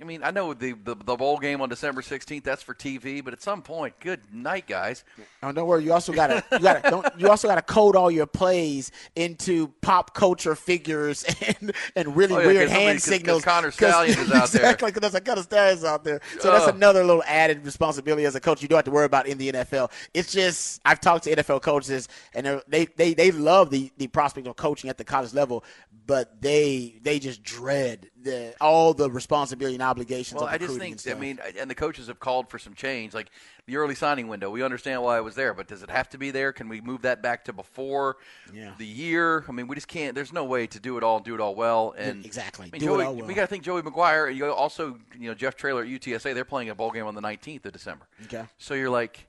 I mean, I know the, the the bowl game on December 16th. That's for TV, but at some point, good night, guys. Oh, don't worry. You also gotta you gotta you also gotta code all your plays into pop culture figures and and really Oh, yeah, weird hand 'cause- 'cause signals. Connor Stallion is out there. Exactly, because there's a Connor Stalions out there. So that's another little added responsibility as a coach. You don't have to worry about in the NFL. It's just I've talked to NFL coaches and they they they love the the prospect of coaching at the college level, but they they just dread the all the responsibility and obligations. Well, I just think, I mean, and the coaches have called for some change, like the early signing window. We understand why it was there, but does it have to be there? Can we move that back to before Yeah. the year? I mean, we just can't. There's no way to do it all do it all well. And exactly. I mean, Do it all well. we got to think Joey McGuire. You also, you know, Jeff Traylor at UTSA. They're playing a bowl game on the 19th of December. Okay. So you're like,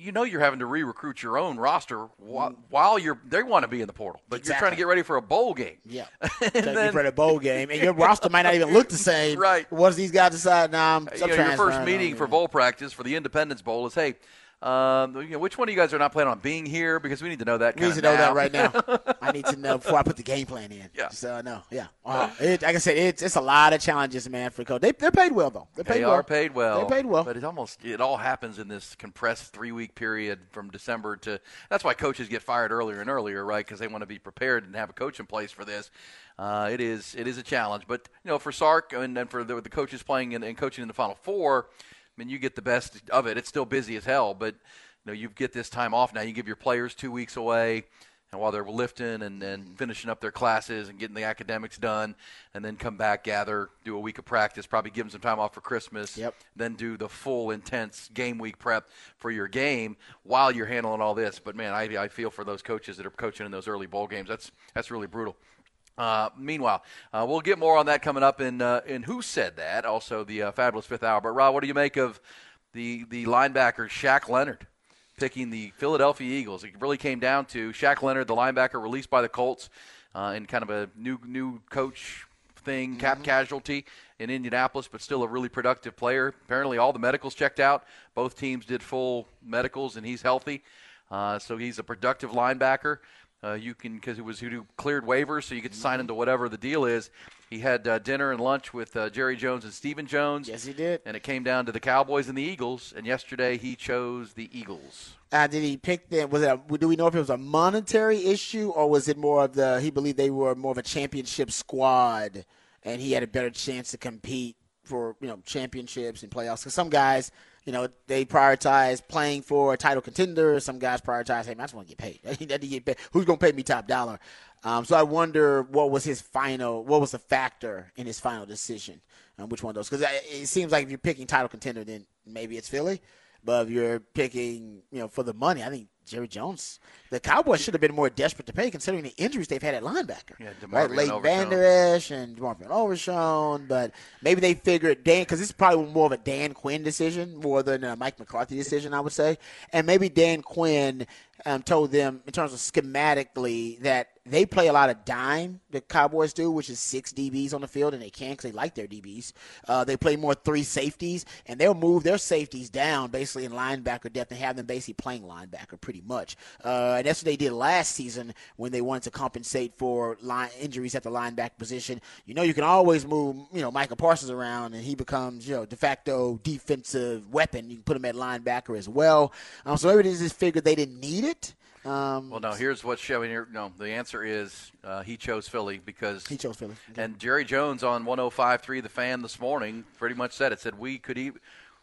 you know, you're having to re-recruit your own roster while, while you're. They want to be in the portal, but you're trying to get ready for a bowl game. Yeah. to then, for the bowl game, and your roster might not even look the same. Right. Once these guys decide, nah, I'm, you know, your first meeting for bowl practice for the Independence Bowl is, hey, um, you know, which one of you guys are not planning on being here? Because we need to know that. We need to know that right now. I need to know before I put the game plan in. Yeah. So I know. Yeah. Wow. It, like I said, it's it's a lot of challenges, man, for coach. They they're paid well though. They're paid They well. are paid well. They're paid well. But it almost it all happens in this compressed three week period from December to. That's why coaches get fired earlier and earlier, right? Because they want to be prepared and have a coach in place for this. Uh, it is it is a challenge, but you know for Sark and, and for the, the coaches playing and, and coaching in the Final Four, mean you get the best of it. It's still busy as hell, but you know you get this time off now. You give your players two weeks away. And while they're lifting and, and finishing up their classes and getting the academics done, and then come back, gather, do a week of practice, probably give them some time off for Christmas, Yep. then do the full intense game week prep for your game while you're handling all this. But man, I, I feel for those coaches that are coaching in those early bowl games. That's that's really brutal. Uh, meanwhile, uh, we'll get more on that coming up in uh, in who said that. Also, the uh, fabulous fifth hour. But Rod, what do you make of the the linebacker Shaq Leonard picking the Philadelphia Eagles? It really came down to Shaq Leonard, the linebacker released by the Colts uh, in kind of a new new coach thing, cap casualty in Indianapolis, but still a really productive player. Apparently, all the medicals checked out. Both teams did full medicals, and he's healthy. Uh, so he's a productive linebacker. Uh, you can because it was who cleared waivers, so you to sign into whatever the deal is. He had uh, dinner and lunch with uh, Jerry Jones and Stephen Jones. Yes, he did. And it came down to the Cowboys and the Eagles. And yesterday he chose the Eagles. Uh, did he pick them? Was it? A, do we know if it was a monetary issue or was it more of the? He believed they were more of a championship squad, and he had a better chance to compete for you know championships and playoffs. Because some guys, you know, they prioritize playing for a title contender. Some guys prioritize, hey, man, I just want to get paid. I need to get paid. Who's to pay me top dollar? Um, so I wonder what was his final, what was the factor in his final decision, um, which one of those? Because it seems like if you're picking title contender, then maybe it's Philly. But if you're picking, you know, for the money, I think Jerry Jones. The Cowboys should have been more desperate to pay considering the injuries they've had at linebacker. Yeah, right, DeMarvion Leighton Overshown. Vander Esch and DeMarvion Overshown. But maybe they figured Dan, because this is probably more of a Dan Quinn decision more than a Mike McCarthy decision, I would say. And maybe Dan Quinn um, told them in terms of schematically that they play a lot of dime, the Cowboys do, which is six DBs on the field, and they can because they like their DBs. Uh, they play more three safeties, and they'll move their safeties down basically in linebacker depth and have them basically playing linebacker pretty much. Uh, and that's what they did last season when they wanted to compensate for line injuries at the linebacker position. You know, you can always move, you know, Michael Parsons around, and he becomes, you know, de facto defensive weapon. You can put him at linebacker as well. Um, so they just figured they didn't need it. Um, Well, no. Here's what's showing here. No, the answer is uh, he chose Philly because he chose Philly. And Jerry Jones on 105.3 The Fan this morning pretty much said it. Said we could e-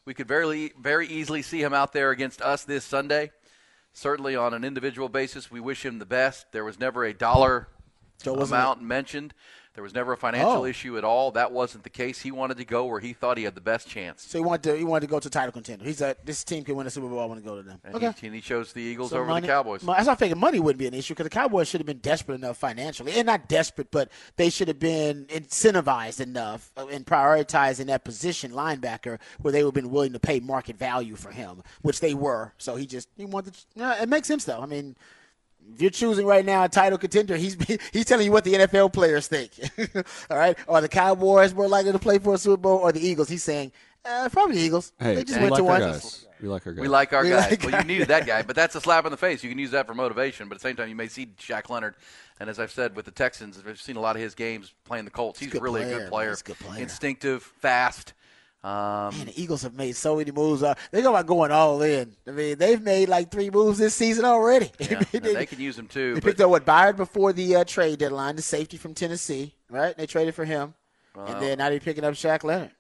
we could very very easily see him out there against us this Sunday. Certainly on an individual basis, we wish him the best. There was never a dollar So amount mentioned. There was never a financial Oh. issue at all. That wasn't the case. He wanted to go where he thought he had the best chance. So he wanted to he wanted to go to title contender. He said this team can win a Super Bowl. I want to go to them. And, okay. he, and he chose the Eagles So over money- the Cowboys. That's why I figured money wouldn't be an issue because the Cowboys should have been desperate enough financially, and not desperate, but they should have been incentivized enough uh, and prioritizing that position linebacker where they would have been willing to pay market value for him, which they were. So he just he wanted. To, yeah, it makes sense though. I mean. If you're choosing right now a title contender, he's he's telling you what the NFL players think. All right, are the Cowboys more likely to play for a Super Bowl or the Eagles? He's saying uh, probably the Eagles. Hey, they just we went like to our one. guys. We like our guys. We like our We guys. like well, our you needed that guy, but that's a slap in the face. You can use that for motivation, but at the same time, you may see Shaq Leonard. And as I've said with the Texans, I've seen a lot of his games playing the Colts. He's a good really a good player. He's a good player. Instinctive, fast. Um, Man, the Eagles have made so many moves. Uh, they go about going all in. I mean, they've made like three moves this season already. yeah, they, they can use them too. they picked up what Byard before the uh, trade deadline, the safety from Tennessee, right? They traded for him, Wow. and then now they're picking up Shaq Leonard.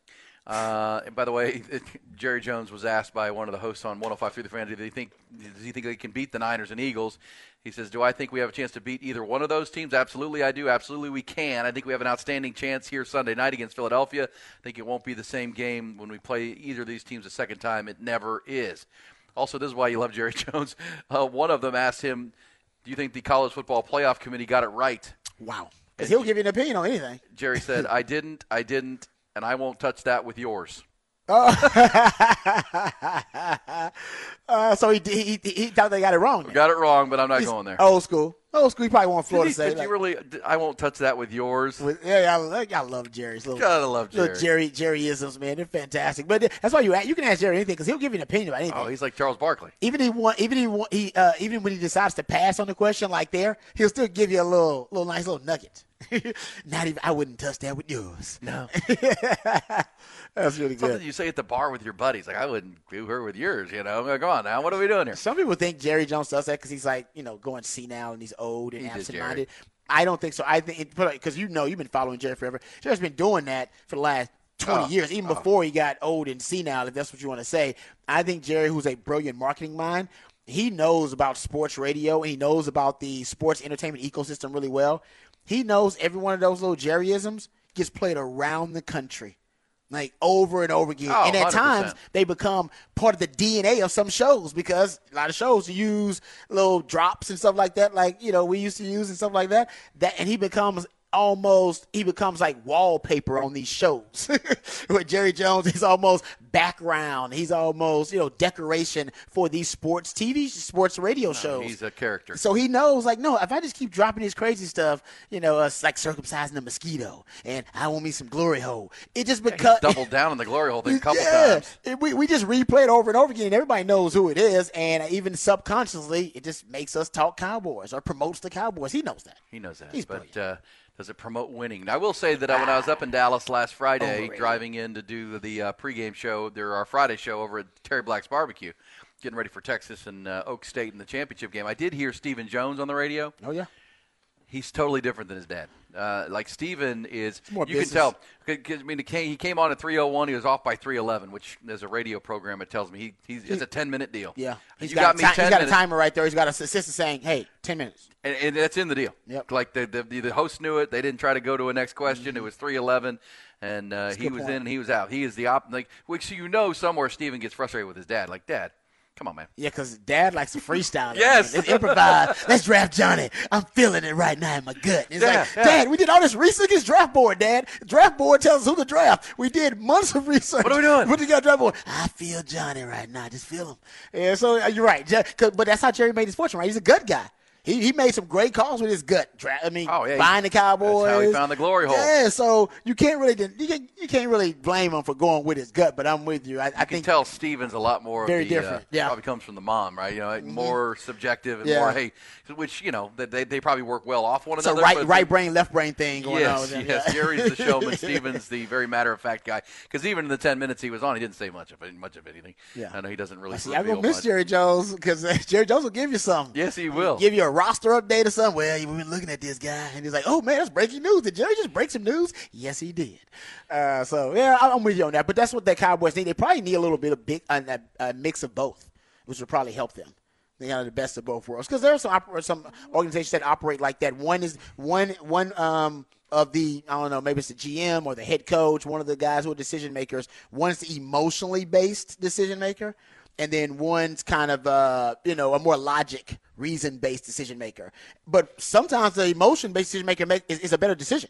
Uh, and by the way, Jerry Jones was asked by one of the hosts on 105 through the fan, do they think does he think they can beat the Niners and Eagles? He says, "Do I think we have a chance to beat either one of those teams? Absolutely, I do. Absolutely, we can. I think we have an outstanding chance here Sunday night against Philadelphia. I think it won't be the same game when we play either of these teams a second time. It never is. Also, this is why you love Jerry Jones. Uh, one of them asked him, "Do you think the college football playoff committee got it right?" Wow, because he'll give you an opinion on anything. Jerry said, "I didn't. I didn't." And I won't touch that with yours. Uh, so he, he he he thought they got it wrong. Got it wrong, but I'm not He's going there. Old school, old school. He probably want Florida Did to you, say. did you like- really? I won't touch that with yours. With, yeah, like, y'all love Jerry's little, Gotta love little Jerry Jerryisms, man. They're fantastic. But that's why you you can ask Jerry anything because he'll give you an opinion about anything. Oh, he's like Charles Barkley. even he want, even he, want, he uh, even when he decides to pass on the question like there, he'll still give you a little little nice little nugget. Not even I wouldn't touch that with yours. No, that's really good. something you say at the bar with your buddies. Like I wouldn't do her with yours. You know, Like, come on now. What are we doing here? Some people think Jerry Jones does that because he's like you know going senile and he's old and absent-minded. I don't think so. I think because you know you've been following Jerry forever. Jerry's been doing that for the last. 20 Oh, years, even oh. before he got old and senile, if that's what you want to say. I think Jerry, who's a brilliant marketing mind, he knows about sports radio and he knows about the sports entertainment ecosystem really well. He knows every one of those little Jerryisms gets played around the country, like over and over again. Oh, and at 100%. times, they become part of the DNA of some shows because a lot of shows use little drops and stuff like that, like you know we used to use and stuff like that. That and he becomes almost he becomes like wallpaper on these shows. With Jerry Jones, he's almost background. He's almost you know decoration for these sports TV, sports radio shows. He's a character. So he knows, like, no, if I just keep dropping this crazy stuff, you know, uh, like circumcising a mosquito and I want me some glory hole, it just becomes Doubled down on the glory hole thing a couple yeah, times. It- we, we just replay it over and over again, and everybody knows who it is, and even subconsciously, it just makes us talk Cowboys or promotes the Cowboys. He knows that. He knows that. He's but uh, does it promote winning? Now, I will say that uh, when I was up in Dallas last Friday, Overrated. driving in to do the uh, pregame show, there our Friday show over at Terry Black's Barbecue, getting ready for Texas and uh, Oak State in the championship game. I did hear Stephen Jones on the radio. Oh yeah. He's totally different than his dad. Uh, like Stephen is, more you can tell. I mean, he came, he came on at 3:01. He was off by 3:11, which as a radio program it tells me he, he's it's a 10 minute deal. Yeah, he's you got, got, me ti- 10 he's got a timer right there. He's got a assistant saying, "Hey, ten minutes." And, and that's in the deal. Yep. Like the, the the host knew it. They didn't try to go to a next question. It was three eleven, and uh, Mm-hmm. he was point. in and he was out. He is the op. Like which you know somewhere Stephen gets frustrated with his dad. Like dad, come on man. Yeah, because Dad likes to freestyle. Yes. man. Let's improvise. Let's draft Johnny. I'm feeling it right now in my gut. It's Yeah, like, yeah. Dad, we did all this research. It's draft board, Dad. Draft board tells us who to draft. We did months of research. What are we doing? What do you got draft board? I feel Johnny right now. Just feel him. Yeah, so uh, you're right. But that's how Jerry made his fortune, right? He's a gut guy. He, he made some great calls with his gut. I mean, Oh, yeah, buying the Cowboys. that's how he found the glory hole. Yeah, so you can't really you can't, you can't really blame him for going with his gut. But I'm with you. I, I You can tell Stephen's a lot more Very of the, different, Uh, yeah. Mm-hmm. Probably comes from the mom, right? You know, more subjective and Yeah. more hey, which you know they, they they probably work well off one it's a another. right right brain left brain thing going on. Yes, with them. yes. Yeah. Jerry's the showman. Stephen's the very matter of fact guy. Because even in the ten minutes he was on, he didn't say much of it, much of anything. Yeah. I know he doesn't really. I see. I reveal gonna miss much. Jerry Jones because Jerry Jones will give you something. Yes, he will. Give you a roster update or something. Well, we've been looking at this guy, and he's like, "Oh man, that's breaking news." Did Jerry just break some news? Yes, he did. Uh, so yeah, I'm with you on that. But that's what the Cowboys need. They probably need a little bit of big a, mix of both, which would probably help them. They have the best of both worlds because there are some some organizations that operate like that. One is one one um of the I don't know maybe it's the GM or the head coach, one of the guys who are decision makers. One is the emotionally based decision maker, and then one's kind of uh you know a more logic reason based decision maker. But sometimes the emotion based decision maker make, is, is a better decision.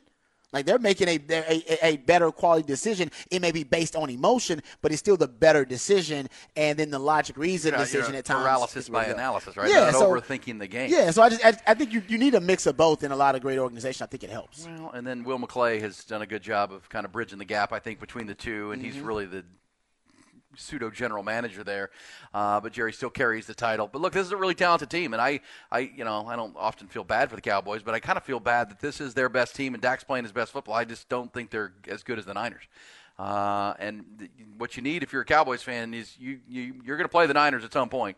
Like they're making a, a a better quality decision. It may be based on emotion, but it's still the better decision. And then the logic reason Yeah, decision you're at times paralysis by analysis, right? Yeah, Not so, overthinking the game. Yeah, so I just I, I think you, you need a mix of both in a lot of great organizations. I think it helps. Well, and then Will McClay has done a good job of kind of bridging the gap, I think, between the two, and he's Mhm. really the pseudo general manager there. Uh, but Jerry still carries the title. But look, this is a really talented team, and I, I, you know, I don't often feel bad for the Cowboys, but I kind of feel bad that this is their best team, and Dak's playing his best football. I just don't think they're as good as the Niners. Uh, and th- what you need if you're a Cowboys fan is you, you you're going to play the Niners at some point.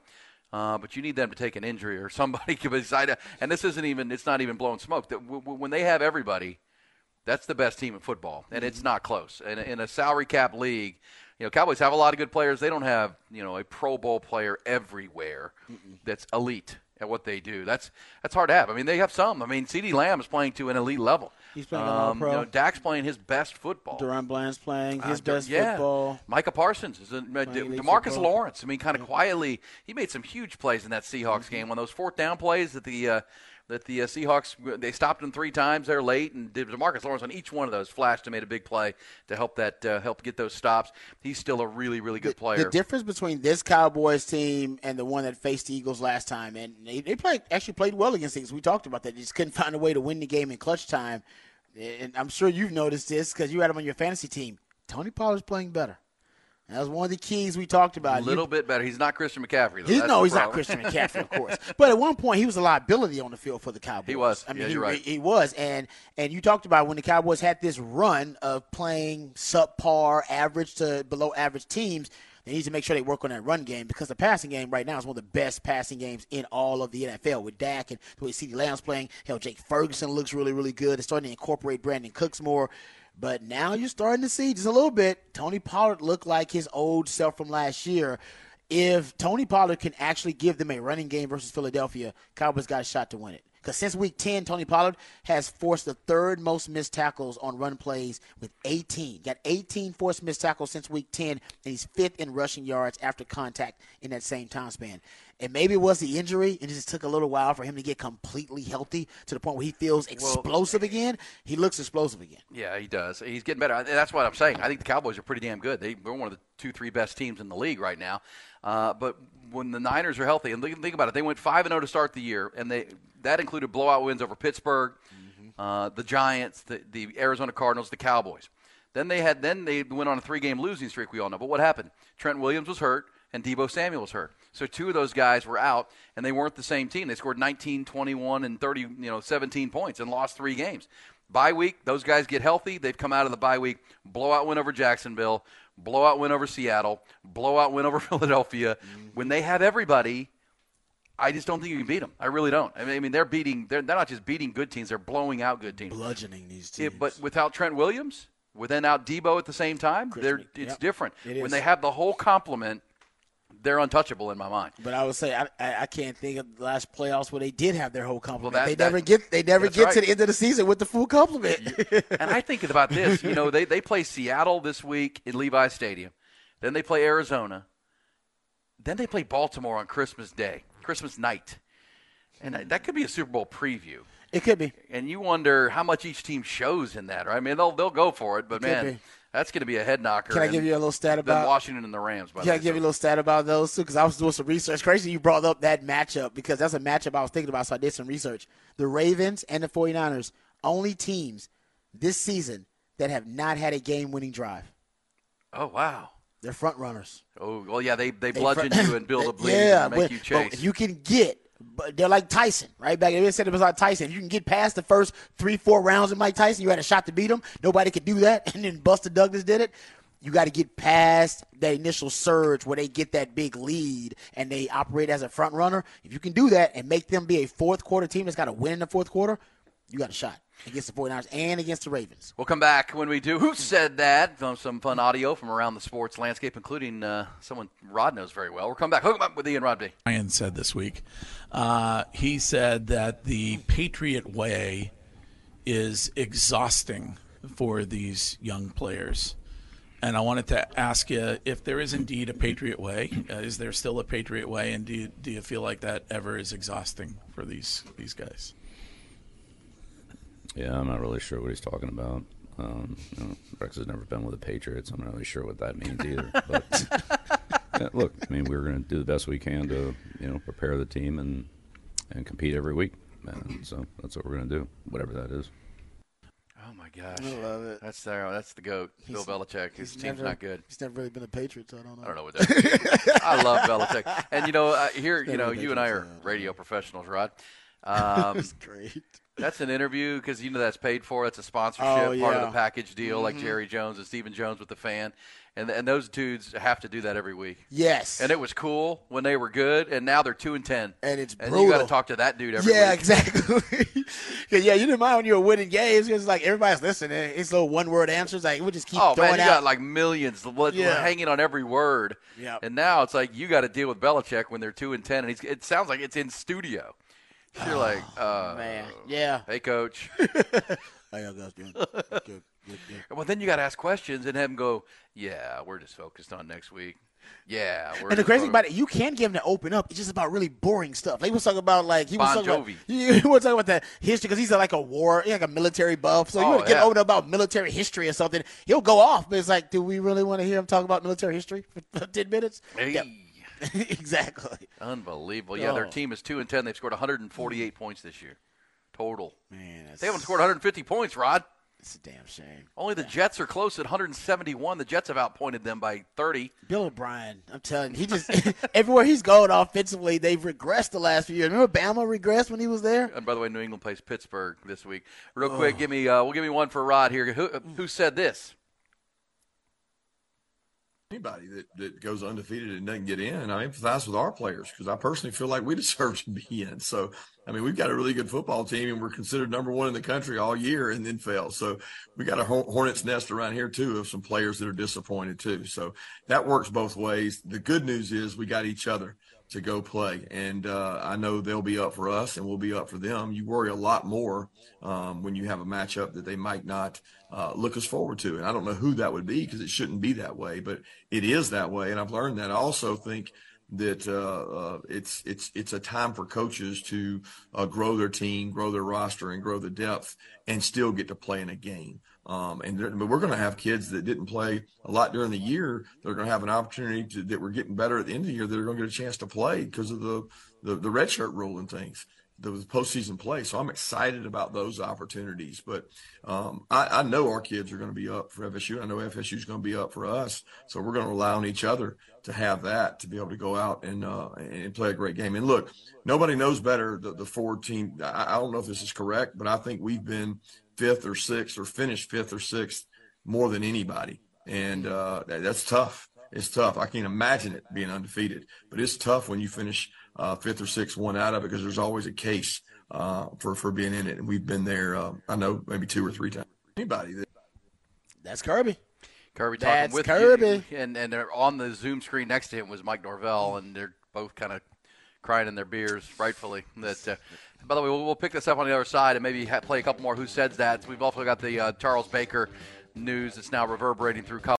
Uh, but you need them to take an injury or somebody beside. And this isn't even. It's not even blowing smoke. That w- w- when they have everybody, that's the best team in football, and it's not close. And in a salary cap league, you know, Cowboys have a lot of good players. They don't have you know a Pro Bowl player everywhere that's elite at what they do. That's that's hard to have. I mean, they have some. I mean, CeeDee Lamb is playing to an elite level. He's playing an all-pro. You know, Dak's playing his best football. DaRon Bland's playing his Uh, best yeah. football. Micah Parsons is a, uh, De- DeMarcus football. Lawrence. I mean, kind of quietly, he made some huge plays in that Seahawks Mm-hmm. game. When those fourth down plays that the uh, that the uh, Seahawks they stopped him three times there late, and did- DeMarcus Lawrence on each one of those flashed and made a big play to help that uh, help get those stops. He's still a really really good player. The difference between this Cowboys team and the one that faced the Eagles last time, and they, they played actually played well against the Eagles. We talked about that. They just couldn't find a way to win the game in clutch time. And I'm sure you've noticed this because you had him on your fantasy team. Tony Pollard's playing better. That was one of the keys we talked about. a little You- bit better. He's not Christian McCaffrey. Though. He's, no, he's not. Christian McCaffrey, of course. But at one point, he was a liability on the field for the Cowboys. He was. I mean, Yeah, he, right. he was. And and you talked about when the Cowboys had this run of playing subpar, average to below average teams. They need to make sure they work on that run game because the passing game right now is one of the best passing games in all of the NFL with Dak and the way CeeDee Lamb's playing. Hell, Jake Ferguson looks really, really good. They're starting to incorporate Brandin Cooks more. But now you're starting to see just a little bit. Tony Pollard look like his old self from last year. If Tony Pollard can actually give them a running game versus Philadelphia, Cowboys got a shot to win it. Because since week 10, Tony Pollard has forced the third most missed tackles on run plays with 18. Got 18 forced missed tackles since week 10, and he's fifth in rushing yards after contact in that same time span. And maybe it was the injury, and it just took a little while for him to get completely healthy to the point where he feels explosive again. He looks explosive again. Yeah, he does. He's getting better. That's what I'm saying. I think the Cowboys are pretty damn good. They, they're one of the two, three best teams in the league right now. Uh, but when the Niners are healthy, and think think about it, they went five and zero to start the year, and they that included blowout wins over Pittsburgh, uh, the Giants, the, the Arizona Cardinals, the Cowboys. Then they had then they went on a three game losing streak. We all know. But what happened? Trent Williams was hurt, and Deebo Samuel was hurt. So two of those guys were out, and they weren't the same team. They scored 19, 21, and 30, you know, 17 points, and lost three games. Bye week, those guys get healthy. They've come out of the bye week, blowout win over Jacksonville, blowout win over Seattle, blowout win over Philadelphia. Mm-hmm. When they have everybody, I just don't think you can beat them. I really don't. I mean, I mean they're beating. They're, they're not just beating good teams; they're blowing out good teams. Bludgeoning these teams. It, but without Trent Williams, without Deebo at the same time, they're, it's yep. different. It when is. they have the whole complement, they're untouchable in my mind. But I would say I, I, I can't think of the last playoffs where they did have their whole complement. that- they that- never get they never get right. to the end of the season with the full complement. and I think about this. You know, they they play Seattle this week in Levi Stadium, then they play Arizona, then they play Baltimore on Christmas Day, Christmas night, and that could be a Super Bowl preview. It could be. And you wonder how much each team shows in that. Right? I mean, they'll they'll go for it, but It could man, be. That's going to be a head knocker. Can I give you a little stat about- Washington and the Rams? By Can I the way, give you a little stat about those too? Because I was doing some research. Crazy you brought up that matchup because that's a matchup I was thinking about, so I did some research. The Ravens and the 49ers, only teams this season that have not had a game winning drive. Oh wow. They're front runners. Oh well, yeah, they they They bludgeon front- you and build a lead yeah, and make but, you chase. if you can get, but they're like Tyson, right? Back they said it was like Tyson. If you can get past the first three, four rounds of Mike Tyson, you had a shot to beat him. Nobody could do that, and then Buster Douglas did it. You got to get past that initial surge where they get that big lead and they operate as a front runner. If you can do that and make them be a fourth quarter team that's got to win in the fourth quarter, you got a shot against the 49ers and against the Ravens. We'll come back when we do. Who said that? From some fun audio from around the sports landscape, including uh, someone Rod knows very well. We'll come back. Hook 'em up with Ian Rodby. Ryan said this week. Uh, he said that the Patriot way is exhausting for these young players. And I wanted to ask you if there is indeed a Patriot way. Uh, is there still a Patriot way, and do you, do you feel like that ever is exhausting for these these guys? Yeah, I'm not really sure what he's talking about. Um, you know, Rex has never been with the Patriots. I'm not really sure what that means either. But yeah, look, I mean, we're going to do the best we can to you know prepare the team and and compete every week. And so that's what we're going to do, whatever that is. Oh my gosh, I love it. That's there. That's the goat, Bill He's- Belichick. His team's never- not good. He's never really been a Patriot, so I don't know. I don't know what that. I love Belichick, and you know, uh, here, you know, you and I are radio professionals, Rod. Um, That's great. That's an interview because you know that's paid for. That's a sponsorship Oh, part of the package deal, like Mhm. Jerry Jones and Stephen Jones with the fan, and and those dudes have to do that every week. Yes. And it was cool when they were good, and now they're two and ten. And it's and you got to talk to that dude every yeah, week. exactly. yeah, you didn't mind when you were winning games. It's like everybody's listening. It's little one word answers. Like we just keep Oh man, you out. got like millions Yeah. hanging on every word. Yeah, And now it's like you got to deal with Belichick when they're two and ten, and he's, it sounds like it's in studio. You're like, uh, man, yeah. Hey, coach. How y'all guys doing? Good, good, good. Well, then you got to ask questions and have him go, "Yeah, we're just focused on next week." Yeah, we're And the crazy thing about it, you can get him to open up. It's just about really boring stuff. He was talking about like he was Bon talking about, Jovi. he was talking about the history because he's like a war, he's like a military buff. So you Oh, want to get yeah. open up about military history or something. He'll go off, but it's like, do we really want to hear him talk about military history for ten minutes? Hey. Yep. exactly. Unbelievable. Yeah, their Oh. team is two and ten. They've scored 148 points this year, total. Man, that's, They haven't scored 150 points, Rod. it's a damn shame. Only the Jets are close at 171. The Jets have outpointed them by 30. Bill O'Brien, I'm telling you, he just everywhere he's going offensively, they've regressed the last few years. Remember Bama regressed when he was there? And by the way, New England plays Pittsburgh this week. Real quick, give me uh, we'll give me one for Rod here. Who, who said this? Anybody that, that goes undefeated and doesn't get in. I empathize with our players because I personally feel like we deserve to be in. So, I mean, we've got a really good football team and we're considered number one in the country all year and then fail. So we got a hornet's nest around here too of some players that are disappointed too. So that works both ways. The good news is we got each other to go play. And uh, I know they'll be up for us and we'll be up for them. You worry a lot more um, when you have a matchup that they might not uh, look us forward to. And I don't know who that would be because it shouldn't be that way, but it is that way. And I've learned that. I also think that uh, uh, it's it's it's a time for coaches to uh, grow their team, grow their roster, and grow the depth, and still get to play in a game. Um, and but we're going to have kids that didn't play a lot during the year. They're going to have an opportunity to, that we're getting better at the end of the year. They're going to get a chance to play because of the the, the red shirt rule and things. The postseason play, so I'm excited about those opportunities. But um, I, I know our kids are going to be up for FSU. I know FSU is going to be up for us. So we're going to rely on each other to have that to be able to go out and uh, and play a great game. And look, nobody knows better the, the Ford team. I, I don't know if this is correct, but I think we've been fifth or sixth or finished fifth or sixth more than anybody, and uh, that's tough. it's tough. I can't imagine it being undefeated, but it's tough when you finish uh, fifth or sixth one out of it because there's always a case uh, for for being in it, and we've been there. Uh, I know maybe two or three times. Anybody that That's Kirby. Kirby talking That's with Kirby. you, and and they're on the Zoom screen next to him was Mike Norvell, and they're both kind of crying in their beers, rightfully. That. Uh, by the way, we'll, we'll pick this up on the other side and maybe play a couple more. Who said that? We've also got the uh, Charles Baker news that's now reverberating through. College